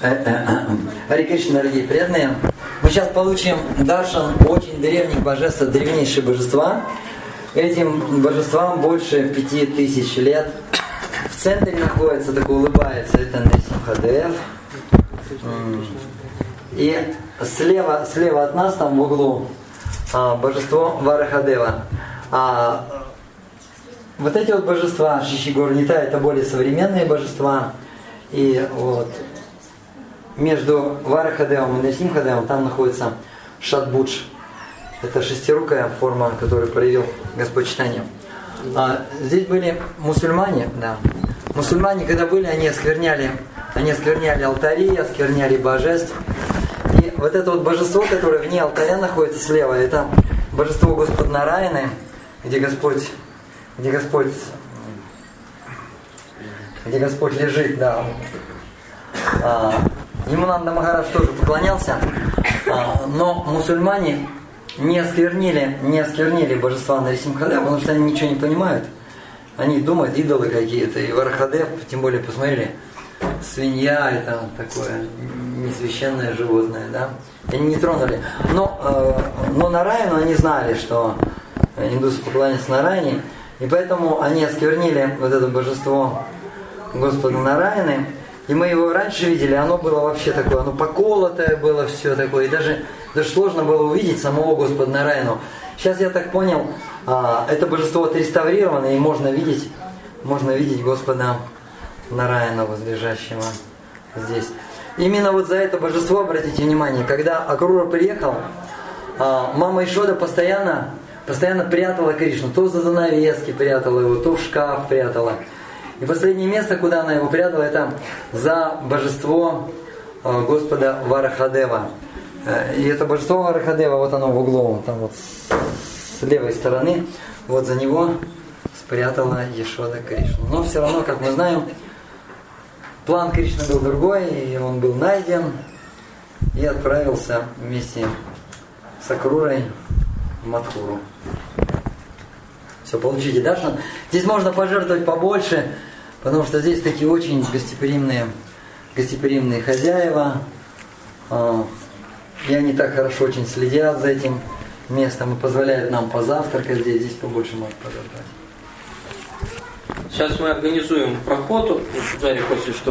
Э, э, э, Харе Кришна, дорогие преданные. Мы сейчас получим даршан очень древних божеств, древнейшие божества. Этим божествам больше пяти тысяч лет. В центре находится, такой улыбается, это Несимхадев. И слева, слева от нас, там в углу, а, божество Варахадева. А, вот эти вот божества, Шишигор Нита, это более современные божества. И вот между Варахадевом и Насимхадевом там находится Шатбудж. Это шестирукая форма, которую проявил Господь Читание. А, здесь были мусульмане, да. Мусульмане, когда были, они оскверняли, они оскверняли алтари, оскверняли божеств. И вот это вот божество, которое вне алтаря находится слева, это божество Господа Нараяны, где Господь, где Господь, где Господь лежит, да. А, ему Нанда Махарадж тоже поклонялся, а, но мусульмане не осквернили, не осквернили божества Нарисимхадева, потому что они ничего не понимают. Они думают, идолы какие-то. И Варахадев, тем более, посмотрели, свинья это такое несвященное животное, да. Они не тронули. Но, э, но на Райну они знали, что индусы поклоняются на Райне, и поэтому они осквернили вот это божество Господа Нараяны, и мы его раньше видели, оно было вообще такое, оно поколотое было все такое, и даже, даже сложно было увидеть самого Господа Нараяну. Сейчас я так понял, а, это божество отреставрировано, и можно видеть, можно видеть Господа Нараяна, возлежащего здесь. Именно вот за это божество, обратите внимание, когда Акрура приехал, а, мама Ишода постоянно, постоянно прятала Кришну. То за занавески прятала его, то в шкаф прятала. И последнее место, куда она его прятала, это за божество э, Господа Варахадева. Э, и это божество Варахадева, вот оно в углу, там вот с левой стороны, вот за него спрятала Ешода Кришну. Но все равно, как мы знаем, план Кришны был другой, и он был найден и отправился вместе с Акрурой в Мадхуру. Все, получите даршан. Здесь можно пожертвовать побольше, потому что здесь такие очень гостеприимные, гостеприимные хозяева. А, и они так хорошо очень следят за этим местом и позволяют нам позавтракать здесь. Здесь побольше можно пожертвовать. Сейчас мы организуем проход. Джарри хочет, чтобы